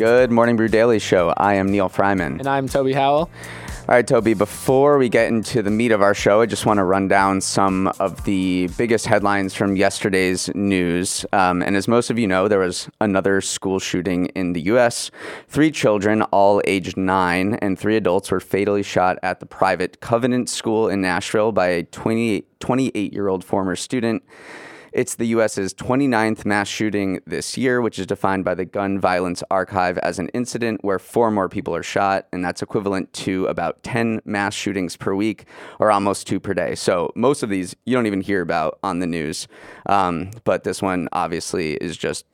Good Morning Brew Daily Show. I am Neal Freyman. And I'm Toby Howell. All right, Toby, before we get into the meat of our show, I just want to run down some of the biggest headlines from yesterday's news. Um, and as most of you know, there was another school shooting in the U.S. Three children, all aged nine, and three adults were fatally shot at the private Covenant School in Nashville by a 28 year old former student. It's the U.S.'s 29th mass shooting this year, which is defined by the Gun Violence Archive as an incident where four more people are shot, and that's equivalent to about 10 mass shootings per week, or almost two per day. So most of these you don't even hear about on the news. Um, but this one obviously is just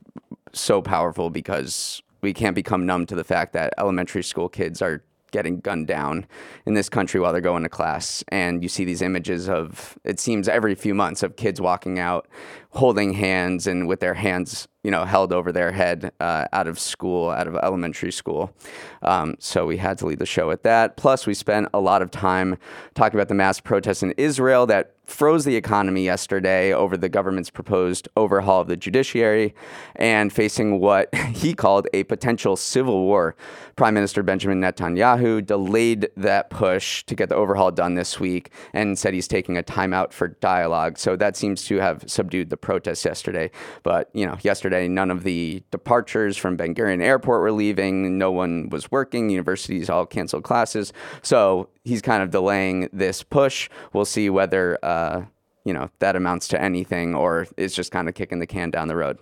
so powerful because we can't become numb to the fact that elementary school kids are getting gunned down in this country while they're going to class. And you see these images of, it seems every few months, of kids walking out holding hands and with their hands, you know, held over their head uh, out of school, out of elementary school. Um, so we had to lead the show with that. Plus, we spent a lot of time talking about the mass protests in Israel that froze the economy yesterday over the government's proposed overhaul of the judiciary and facing what he called a potential civil war. Prime Minister Benjamin Netanyahu delayed that push to get the overhaul done this week and said he's taking a timeout for dialogue. So that seems to have subdued the protests yesterday. But, you know, yesterday, none of the departures from Ben Gurion Airport were leaving. No one was working. Universities all canceled classes. So he's kind of delaying this push. We'll see whether, uh, you know, that amounts to anything or it's just kind of kicking the can down the road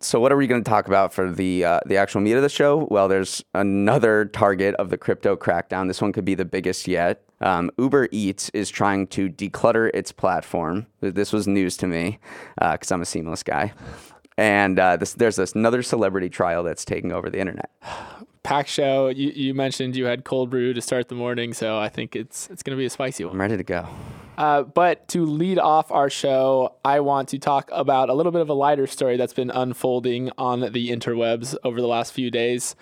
so what are we going to talk about for the uh, the actual meat of the show? Well, there's another target of the crypto crackdown. This one could be the biggest yet. Um, Uber Eats is trying to declutter its platform. This was news to me because uh, I'm a seamless guy. And uh, this, there's this another celebrity trial that's taking over the internet. Pack show. You, you mentioned you had cold brew to start the morning, so I think it's it's going to be a spicy one. I'm ready to go. Uh, but to lead off our show, I want to talk about a little bit of a lighter story that's been unfolding on the interwebs over the last few days.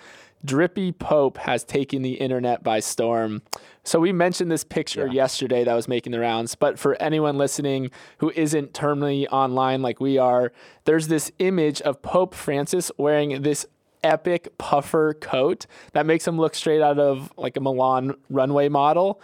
Drippy Pope has taken the internet by storm. So we mentioned this picture yeah. yesterday that was making the rounds, but for anyone listening who isn't terminally online like we are, there's this image of Pope Francis wearing this epic puffer coat that makes him look straight out of like a Milan runway model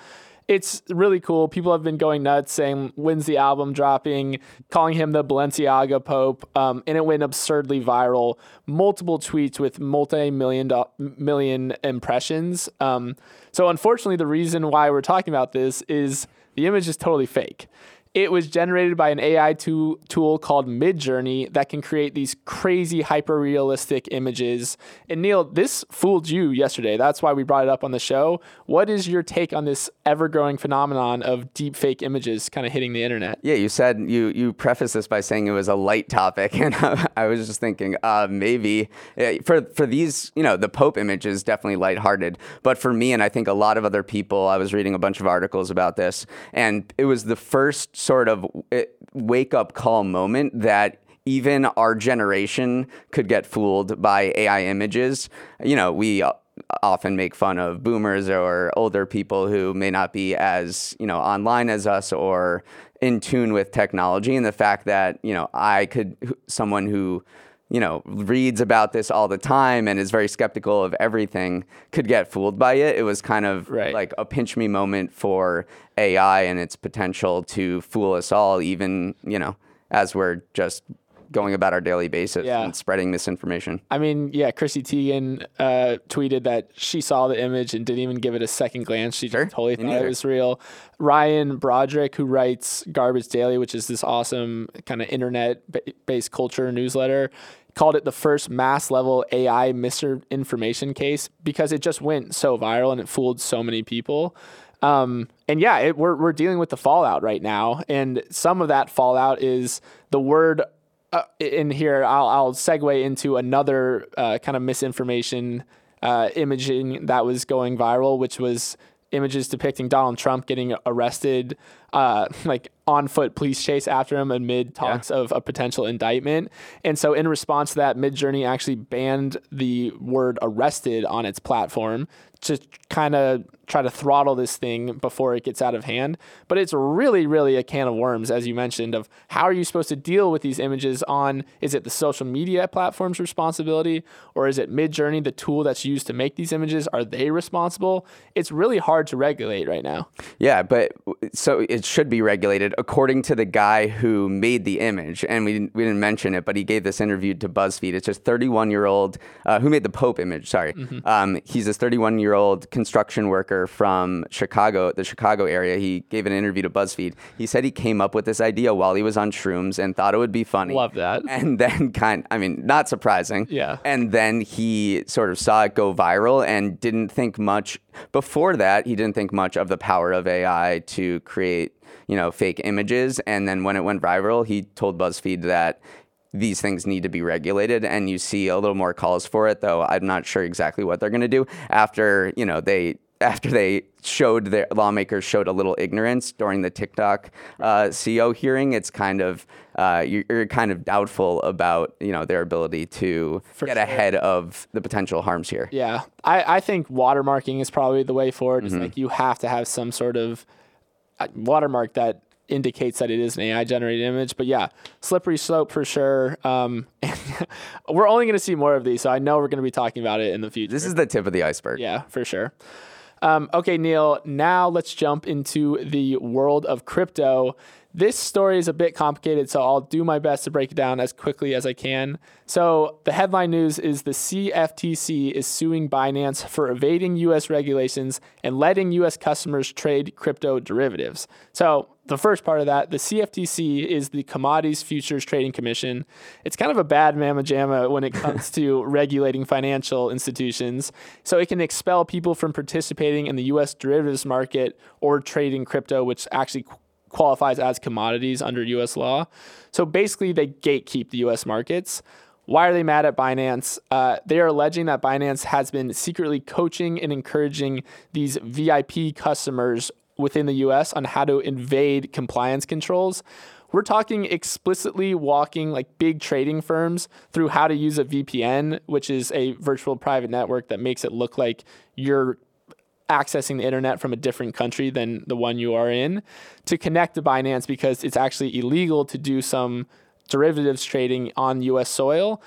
it's really cool. People have been going nuts saying, when's the album dropping? Calling him the Balenciaga Pope. Um, and it went absurdly viral. Multiple tweets with multi million do- million impressions. Um, so, unfortunately, the reason why we're talking about this is the image is totally fake. It was generated by an AI tool, tool called Midjourney that can create these crazy hyper realistic images. And Neal, this fooled you yesterday. That's why we brought it up on the show. What is your take on this ever growing phenomenon of deep fake images kind of hitting the internet? Yeah, you said you you prefaced this by saying it was a light topic, and I was just thinking uh, maybe for for these, you know, the Pope image is definitely lighthearted, but for me and I think a lot of other people, I was reading a bunch of articles about this, and it was the first sort of eh, wake up call moment that even our generation could get fooled by AI images. You know, we often make fun of boomers or older people who may not be as, you know, online as us or in tune with technology and the fact that, you know, I could someone who you know, reads about this all the time and is very skeptical of everything could get fooled by it. It was kind of right. like a pinch me moment for AI and its potential to fool us all, even, you know, as we're just going about our daily basis yeah. and spreading misinformation. I mean, yeah, Chrissy Teigen uh, tweeted that she saw the image and didn't even give it a second glance. She sure. totally thought it was real. Ryan Broderick, who writes Garbage Daily, which is this awesome kind of internet based culture newsletter, called it the first mass level AI misinformation case because it just went so viral and it fooled so many people. Um, and yeah, it, we're, we're dealing with the fallout right now. And some of that fallout is the word uh, in here. I'll, I'll segue into another uh, kind of misinformation uh, imaging that was going viral, which was images depicting Donald Trump getting arrested, uh, like on foot police chase after him amid talks yeah. of a potential indictment. And so, in response to that, Midjourney actually banned the word arrested on its platform to kind of try to throttle this thing before it gets out of hand. But it's really, really a can of worms, as you mentioned, of how are you supposed to deal with these images on is it the social media platform's responsibility or is it Midjourney, the tool that's used to make these images? Are they responsible? It's really hard to regulate right now. Yeah, but so it should be regulated according to the guy who made the image. And we didn't, we didn't mention it, but he gave this interview to BuzzFeed. It's just 31 year old uh, who made the Pope image. Sorry. Mm-hmm. Um, he's this 31 year old construction worker from Chicago, the Chicago area. He gave an interview to BuzzFeed. He said he came up with this idea while he was on shrooms and thought it would be funny. Love that. And then kind I mean, not surprising. Yeah. And then he sort of saw it go viral and didn't think much before that, he didn't think much of the power of AI to create, you know, fake images. And then when it went viral, he told BuzzFeed that these things need to be regulated and you see a little more calls for it though i'm not sure exactly what they're going to do after you know they after they showed their lawmakers showed a little ignorance during the TikTok uh, CEO hearing, it's kind of uh, you're, you're, kind of doubtful about you know their ability to For get sure. ahead of the potential harms here. Yeah, I, I think watermarking is probably the way forward. Mm-hmm. like you have to have some sort of watermark that indicates that it is an AI generated image. But yeah, slippery slope for sure. Um, we're only going to see more of these, so I know we're going to be talking about it in the future. This is the tip of the iceberg. Yeah, for sure. Um, okay, Neal, now let's jump into the world of crypto. This story is a bit complicated, so I'll do my best to break it down as quickly as I can. So, the headline news is the CFTC is suing Binance for evading US regulations and letting US customers trade crypto derivatives. So, the first part of that, the CFTC is the Commodities Futures Trading Commission. It's kind of a bad mamma jamma when it comes to regulating financial institutions. So it can expel people from participating in the US derivatives market or trading crypto, which actually qualifies as commodities under US law. So basically, they gatekeep the US markets. Why are they mad at Binance? Uh, they are alleging that Binance has been secretly coaching and encouraging these VIP customers within the US on how to invade compliance controls. We're talking explicitly walking like big trading firms through how to use a VPN, which is a virtual private network that makes it look like you're accessing the internet from a different country than the one you are in to connect to Binance because it's actually illegal to do some derivatives trading on US soil.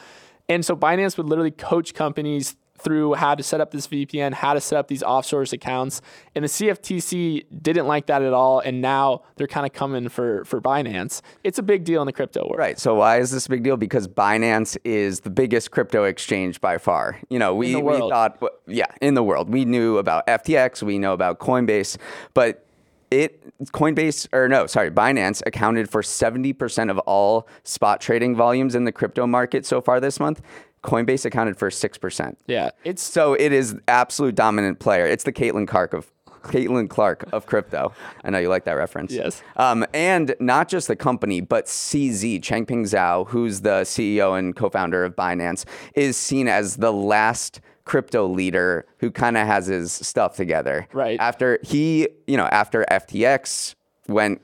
And so Binance would literally coach companies through how to set up this VPN, how to set up these offshore accounts. And the CFTC didn't like that at all. And now they're kind of coming for, for Binance. It's a big deal in the crypto world. Right. So why is this a big deal? Because Binance is the biggest crypto exchange by far. You know, we, we thought, yeah, in the world. We knew about FTX, we know about Coinbase, but it Coinbase or no, sorry, Binance accounted for 70% of all spot trading volumes in the crypto market so far this month. Coinbase accounted for six percent. Yeah, it's so it is absolute dominant player. It's the Caitlin Clark of Caitlin Clark of crypto. I know you like that reference. Yes. Um, and not just the company, but CZ Changpeng Zhao, who's the CEO and co-founder of Binance, is seen as the last crypto leader who kind of has his stuff together. Right. After he, you know, after FTX went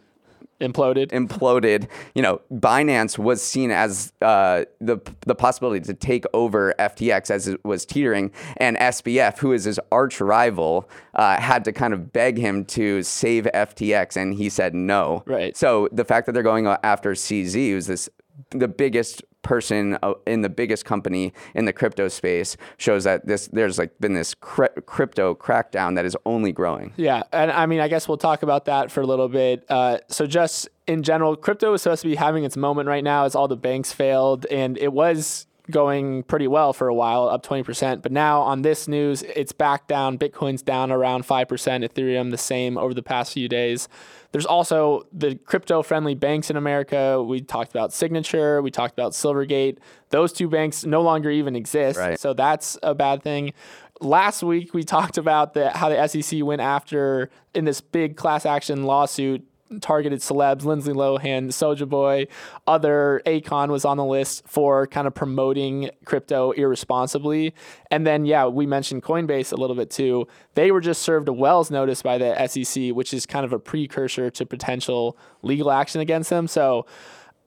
imploded. Imploded. You know, Binance was seen as uh, the the possibility to take over FTX as it was teetering, and SBF, who is his arch rival, uh, had to kind of beg him to save FTX, and he said no. Right. So the fact that they're going after CZ, who's this the biggest person uh, in the biggest company in the crypto space shows that this there's like been this crypto crackdown that is only growing. Yeah, and I mean, I guess we'll talk about that for a little bit. Uh, so just in general, crypto is supposed to be having its moment right now as all the banks failed, and it was going pretty well for a while, up 20%. But now on this news, it's back down. Bitcoin's down around 5%, Ethereum the same over the past few days. There's also the crypto friendly banks in America. We talked about Signature, we talked about Silvergate. Those two banks no longer even exist. Right. So that's a bad thing. Last week we talked about the how the SEC went after in this big class action lawsuit targeted celebs, Lindsay Lohan, Soulja Boy, other Akon was on the list for kind of promoting crypto irresponsibly. And then, yeah, we mentioned Coinbase a little bit too. They were just served a Wells notice by the SEC, which is kind of a precursor to potential legal action against them. So,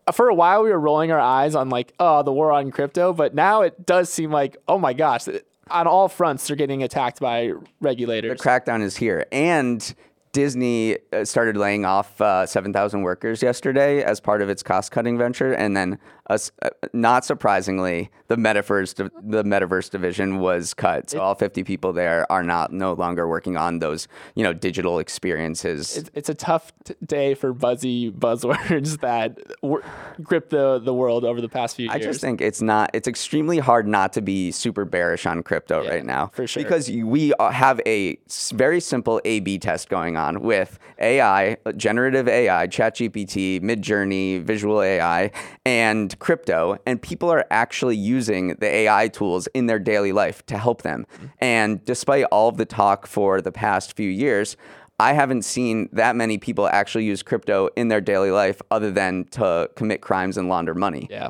uh, for a while, we were rolling our eyes on like, oh, the war on crypto, but now it does seem like, oh my gosh, on all fronts, they're getting attacked by regulators. The crackdown is here. And Disney uh, started laying off uh, 7,000 workers yesterday as part of its cost cutting venture. And then, uh, not surprisingly, the metaverse, the metaverse division was cut. So, all 50 people there are not no longer working on those you know, digital experiences. It's, it's a tough t- day for buzzy buzzwords that w- grip the, the world over the past few years. I just think it's not, it's extremely hard not to be super bearish on crypto yeah, right now. For sure. Because we have a very simple A B test going on on with AI, generative AI, ChatGPT, Midjourney, Visual AI, and crypto, and people are actually using the AI tools in their daily life to help them. And despite all of the talk for the past few years, I haven't seen that many people actually use crypto in their daily life other than to commit crimes and launder money. Yeah.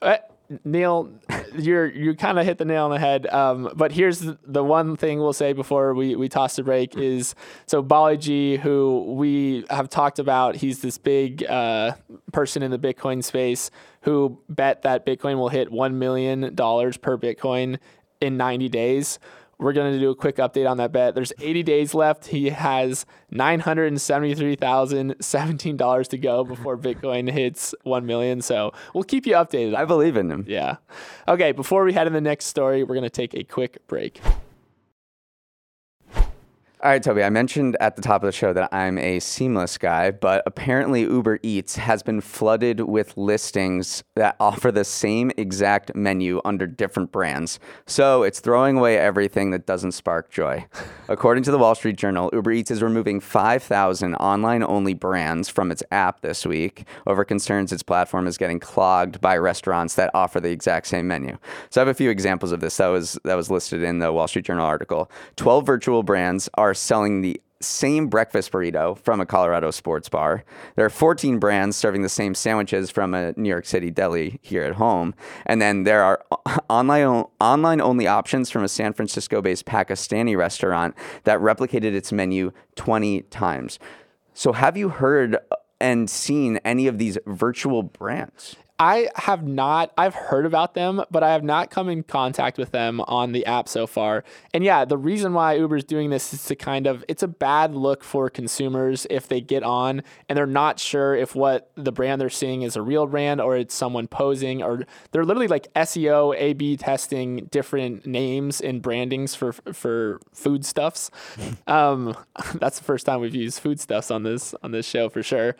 Uh, Neal, you're you kind of hit the nail on the head. Um, but here's the, one thing we'll say before we, we toss the break is so Balaji, who we have talked about, he's this big uh, person in the Bitcoin space who bet that Bitcoin will hit one million dollars per Bitcoin in 90 days. We're going to do a quick update on that bet. There's 80 days left. He has $973,017 to go before Bitcoin hits 1 million. So we'll keep you updated. I believe in him. Yeah. Okay. Before we head in the next story, we're going to take a quick break. All right, Toby, I mentioned at the top of the show that I'm a seamless guy, but apparently Uber Eats has been flooded with listings that offer the same exact menu under different brands. So it's throwing away everything that doesn't spark joy. According to the Wall Street Journal, Uber Eats is removing 5,000 online only brands from its app this week over concerns its platform is getting clogged by restaurants that offer the exact same menu. So I have a few examples of this that was, that was listed in the Wall Street Journal article. 12 virtual brands are are selling the same breakfast burrito from a Colorado sports bar. There are 14 brands serving the same sandwiches from a New York City deli here at home. And then there are online online only options from a San Francisco-based Pakistani restaurant that replicated its menu 20 times. So have you heard and seen any of these virtual brands? I have not, I've heard about them, but I have not come in contact with them on the app so far. And yeah, the reason why Uber's doing this is to kind of, it's a bad look for consumers if they get on and they're not sure if what the brand they're seeing is a real brand or it's someone posing, or they're literally like SEO, A B testing different names and brandings for, for foodstuffs. um, that's the first time we've used foodstuffs on this, on this show for sure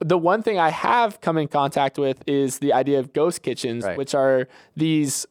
the one thing I have come in contact with is the idea of ghost kitchens, right. which are these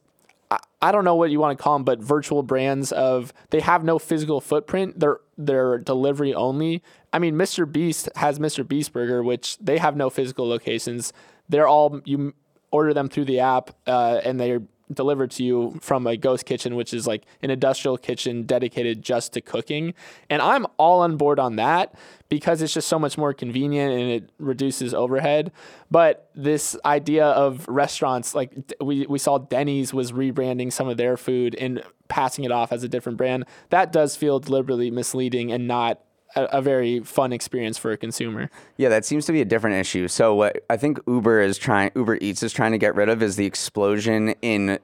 I don't know what you want to call them, but virtual brands of they have no physical footprint. They're they're delivery only. I mean, Mr. Beast has Mr. Beast Burger, which they have no physical locations. They're all you order them through the app, uh, and they're delivered to you from a ghost kitchen, which is like an industrial kitchen dedicated just to cooking. And I'm all on board on that because it's just so much more convenient and it reduces overhead. But this idea of restaurants, like we, we saw Denny's was rebranding some of their food and passing it off as a different brand, that does feel deliberately misleading and not a, a, very fun experience for a consumer. Yeah, that seems to be a different issue. So what I think Uber is trying, Uber Eats is trying to get rid of is the explosion in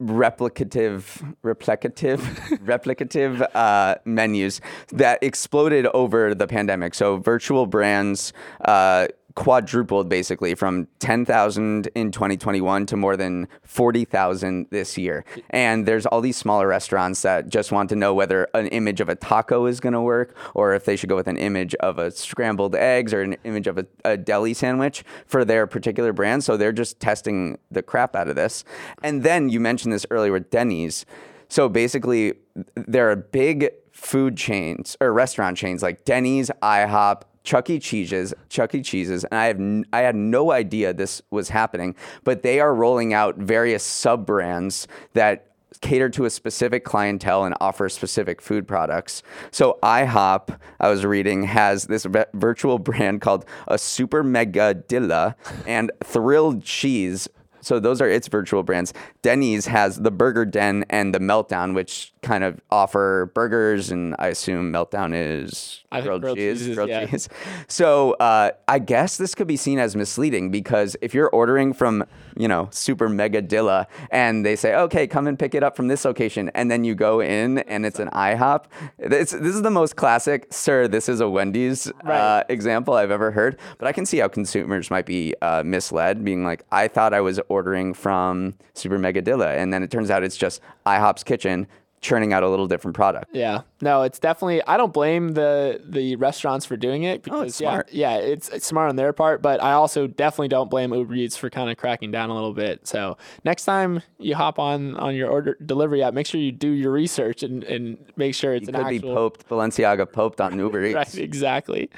replicative, replicative, replicative uh, menus that exploded over the pandemic. So virtual brands uh, quadrupled basically from 10,000 in 2021 to more than 40,000 this year. And there's all these smaller restaurants that just want to know whether an image of a taco is going to work or if they should go with an image of a scrambled eggs or an image of a, a deli sandwich for their particular brand. So they're just testing the crap out of this. And then you mentioned this earlier with Denny's. So basically, there are big food chains or restaurant chains like Denny's, IHOP, Chuck E. Cheese's, Chuck E. Cheese's, and I have n- I had no idea this was happening, but they are rolling out various sub brands that cater to a specific clientele and offer specific food products. So IHOP, I was reading, has this v- virtual brand called a Super Mega Dilla and Thrilled Cheese so those are its virtual brands. Denny's has the Burger Den and the Meltdown, which kind of offer burgers, and I assume Meltdown is grilled, grilled cheese. cheeses, grilled yeah. cheese. So uh, I guess this could be seen as misleading because if you're ordering from you know Super Mega Dilla and they say, okay, come and pick it up from this location, and then you go in and it's an IHOP. It's, this is the most classic, sir. This is a Wendy's uh, example I've ever heard, but I can see how consumers might be uh, misled, being like, I thought I was ordering from Super Megadilla, and then it turns out it's just IHOP's kitchen churning out a little different product. Yeah. No, it's definitely I don't blame the the restaurants for doing it because Oh, it's yeah, smart. yeah, it's it's smart on their part, but I also definitely don't blame Uber Eats for kind of cracking down a little bit. So, next time you hop on on your order delivery app, make sure you do your research and and make sure it's It an could be actual poped, Balenciaga poped on Uber Eats. Right, exactly.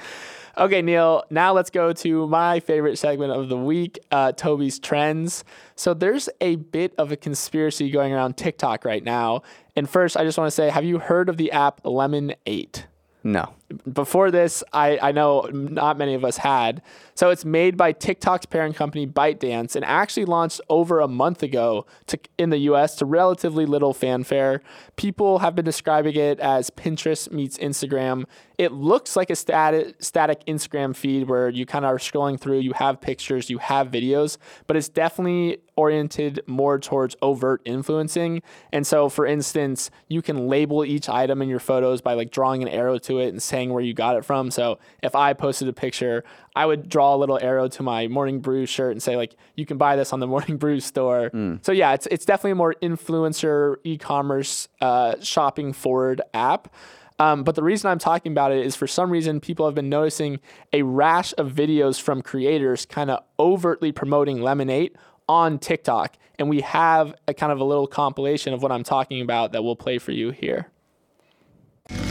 Okay, Neal, now let's go to my favorite segment of the week, uh, Toby's Trends. So there's a bit of a conspiracy going around TikTok right now. And first, I just want to say, have you heard of the app Lemon 8? No. before this, I, I know not many of us had. So it's made by TikTok's parent company ByteDance and actually launched over a month ago to, in the US to relatively little fanfare. People have been describing it as Pinterest meets Instagram. It looks like a static, static Instagram feed where you kind of are scrolling through, you have pictures, you have videos, but it's definitely oriented more towards overt influencing. And so, for instance, you can label each item in your photos by like drawing an arrow to it and saying where you got it from. So, if I posted a picture, I would draw a little arrow to my Morning Brew shirt and say like, you can buy this on the Morning Brew store. So yeah, it's it's definitely a more influencer e-commerce uh, shopping forward app. Um, but the reason I'm talking about it is for some reason people have been noticing a rash of videos from creators kind of overtly promoting Lemon 8 on TikTok. And we have a kind of a little compilation of what I'm talking about that we'll play for you here.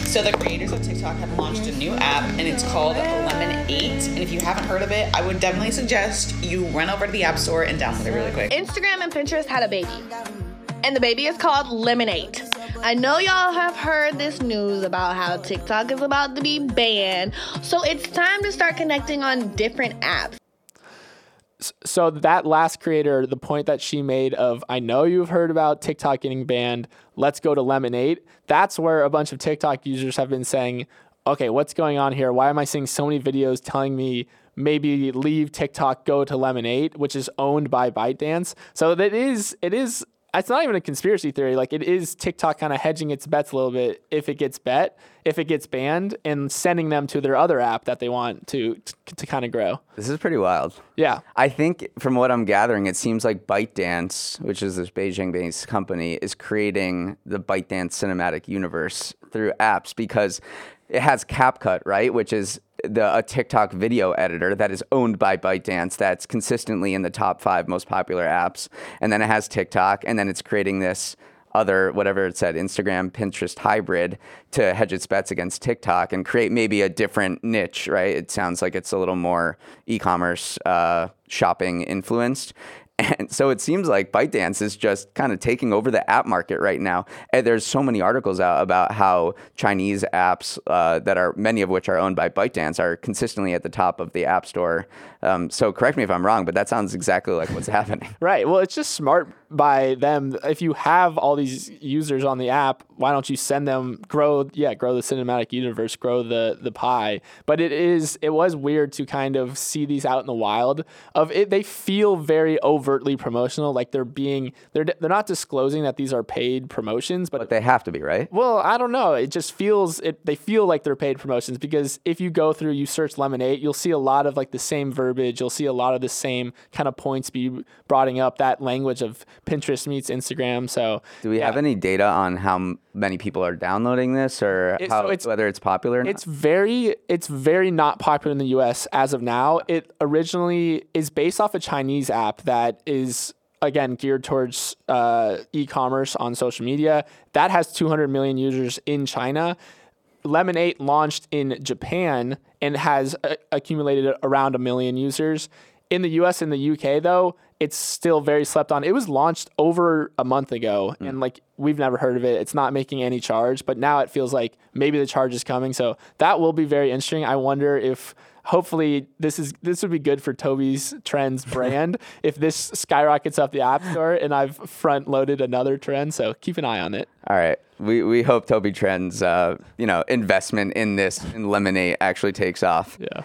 So the creators of TikTok have launched a new app and it's called Lemon 8. And if you haven't heard of it, I would definitely suggest you run over to the App Store and download it really quick. Instagram and Pinterest had a baby, and the baby is called Lemon 8. I know y'all have heard this news about how TikTok is about to be banned, so it's time to start connecting on different apps. So that last creator, the point that she made of, I know you've heard about TikTok getting banned. Let's go to Lemon 8. That's where a bunch of TikTok users have been saying, okay, what's going on here? Why am I seeing so many videos telling me maybe leave TikTok, go to Lemon 8, which is owned by ByteDance? So that is, it is, it's not even a conspiracy theory. Like it is TikTok kind of hedging its bets a little bit if it gets bet, if it gets banned, and sending them to their other app that they want to to, to kind of grow. This is pretty wild. Yeah. I think from what I'm gathering, it seems like ByteDance, which is this Beijing-based company, is creating the ByteDance cinematic universe through apps because it has CapCut, right, which is the a TikTok video editor that is owned by ByteDance that's consistently in the top five most popular apps, and then it has TikTok, and then it's creating this other whatever it said Instagram Pinterest hybrid to hedge its bets against TikTok and create maybe a different niche right? It sounds like it's a little more e-commerce uh, shopping influenced and so it seems like ByteDance is just kind of taking over the app market right now. And there's so many articles out about how Chinese apps uh, that are many of which are owned by ByteDance are consistently at the top of the App Store. Um, so correct me if I'm wrong, but that sounds exactly like what's happening. Right. Well, it's just smart by them. If you have all these users on the app, why don't you send them grow? Yeah, grow the cinematic universe, grow the the pie. But it is it was weird to kind of see these out in the wild. Of it, they feel very overtly promotional, like they're being they're they're not disclosing that these are paid promotions, but But they have to be, right? well, I don't know. It just feels it. They feel like they're paid promotions because if you go through, you search Lemon 8, you'll see a lot of like the same verbiage. You'll see a lot of the same kind of points be brought up. That language of Pinterest meets Instagram. So Do we have any data on how many people are downloading this or It- how, so it's- whether it's popular or not? It's very it's very not popular in the US as of now. It originally is based off a Chinese app that is again geared towards uh, e-commerce on social media. That has 200 million users in China. Lemon 8 launched in Japan and has uh, accumulated around a million users. In the US and the UK, though, it's still very slept on. It was launched over a month ago, and like we've never heard of it. It's not making any charge, but now it feels like maybe the charge is coming. So that will be very interesting. I wonder if hopefully this is this would be good for Toby's Trends brand if this skyrockets up the App Store and I've front loaded another trend. So keep an eye on it. All right. We, we hope Toby Trend's uh, you know investment in this in Lemon 8 actually takes off. Yeah.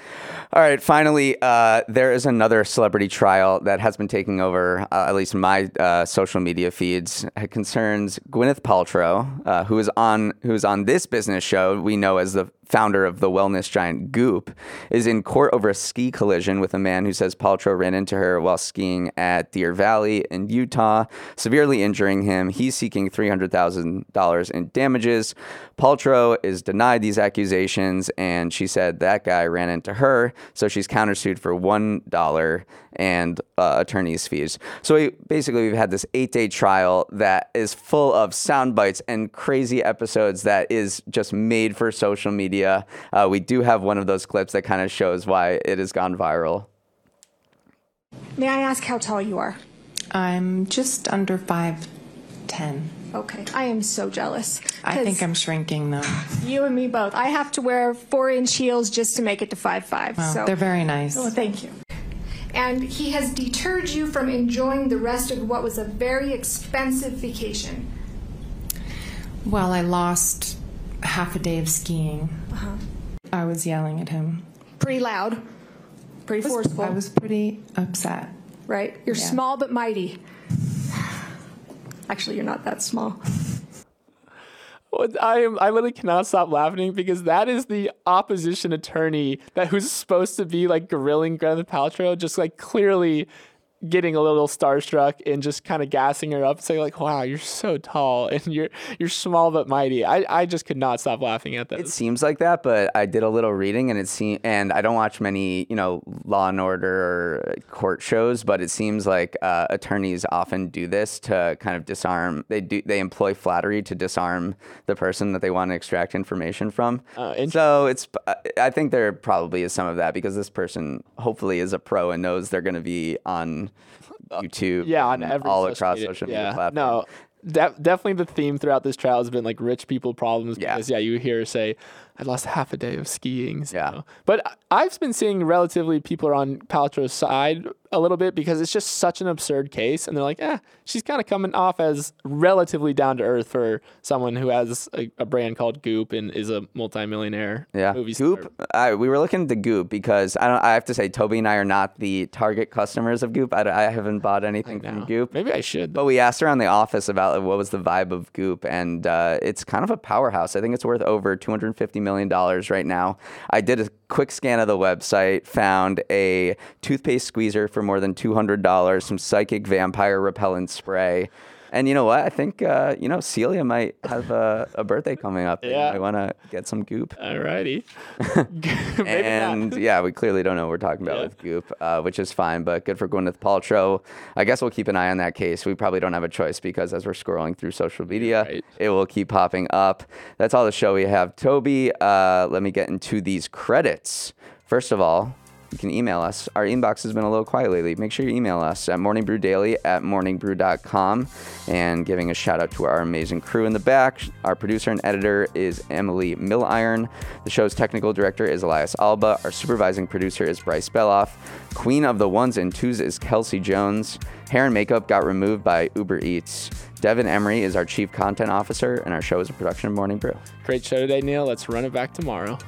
All right. Finally, uh, there is another celebrity trial that has been taking over uh, at least my uh, social media feeds. It concerns Gwyneth Paltrow, uh, who is on who is on this business show we know as the founder of the wellness giant Goop, is in court over a ski collision with a man who says Paltrow ran into her while skiing at Deer Valley in Utah, severely injuring him. He's seeking $300,000 in damages. Paltrow is denied these accusations, and she said that guy ran into her, so she's countersued for $1 and uh, attorney's fees. So we, basically, we've had this eight day trial that is full of sound bites and crazy episodes that is just made for social media. Uh, we do have one of those clips that kind of shows why it has gone viral. May I ask how tall you are? I'm just under 5'10. Okay, I am so jealous. I think I'm shrinking though. You and me both. I have to wear four inch heels just to make it to five five. Well, so they're very nice. Oh, thank you. And he has deterred you from enjoying the rest of what was a very expensive vacation. Well, I lost half a day of skiing. Uh-huh. I was yelling at him. Pretty loud, pretty forceful, I was pretty upset. right? You're Yeah. small but mighty. Actually, you're not that small. I am. I literally cannot stop laughing because that is the opposition attorney that who's supposed to be like grilling Gwyneth Paltrow, just like clearly getting a little starstruck and just kind of gassing her up, saying like, "Wow, you're so tall and you're you're small but mighty." I, I just could not stop laughing at that. It seems like that, but I did a little reading, and it seemed, and I don't watch many, you know, Law and Order or court shows, but it seems like uh, attorneys often do this to kind of disarm. They do they employ flattery to disarm the person that they want to extract information from. Uh, so it's, I think there probably is some of that because this person hopefully is a pro and knows they're going to be on YouTube, yeah, on every all social across media, social media yeah. platforms. No, de- definitely the theme throughout this trial has been like rich people problems Yeah. because yeah, you hear say, "I lost half a day of skiing." so- Yeah. but I've been seeing relatively people are on Paltrow's side a little bit because it's just such an absurd case, and they're like, "Eh, she's kind of coming off as relatively down to earth for someone who has a, a brand called Goop and is a multimillionaire Yeah, movie star." Goop. I, we were looking into Goop because I don't. I have to say, Toby and I are not the target customers of Goop. I, I haven't bought anything from Goop. Maybe I should. But we asked around the office about what was the vibe of Goop, and uh, it's kind of a powerhouse. I think it's worth over two hundred fifty million dollars right now. I did a quick scan of the website, found a toothpaste squeezer for more than two hundred dollars, some psychic vampire repellent spray. And you know what? I think uh, you know Celia might have a, a birthday coming up. Yeah. I want to get some Goop. Alrighty. And yeah, we clearly don't know what we're talking about Yeah. with Goop, uh, which is fine, but good for Gwyneth Paltrow. I guess we'll keep an eye on that case. We probably don't have a choice because as we're scrolling through social media, Right. it will keep popping up. That's all the show we have. Toby, uh, let me get into these credits. First of all, you can email us. Our inbox has been a little quiet lately. Make sure you email us at morningbrewdaily at morningbrew.com. And giving a shout out to our amazing crew in the back. Our producer and editor is Emily Milliron. The show's technical director is Elias Alba. Our supervising producer is Bryce Beloff. Queen of the ones and twos is Kelsey Jones. Hair and makeup got removed by Uber Eats. Devin Emery is our chief content officer, and our show is a production of Morning Brew. Great show today, Neal. Let's run it back tomorrow.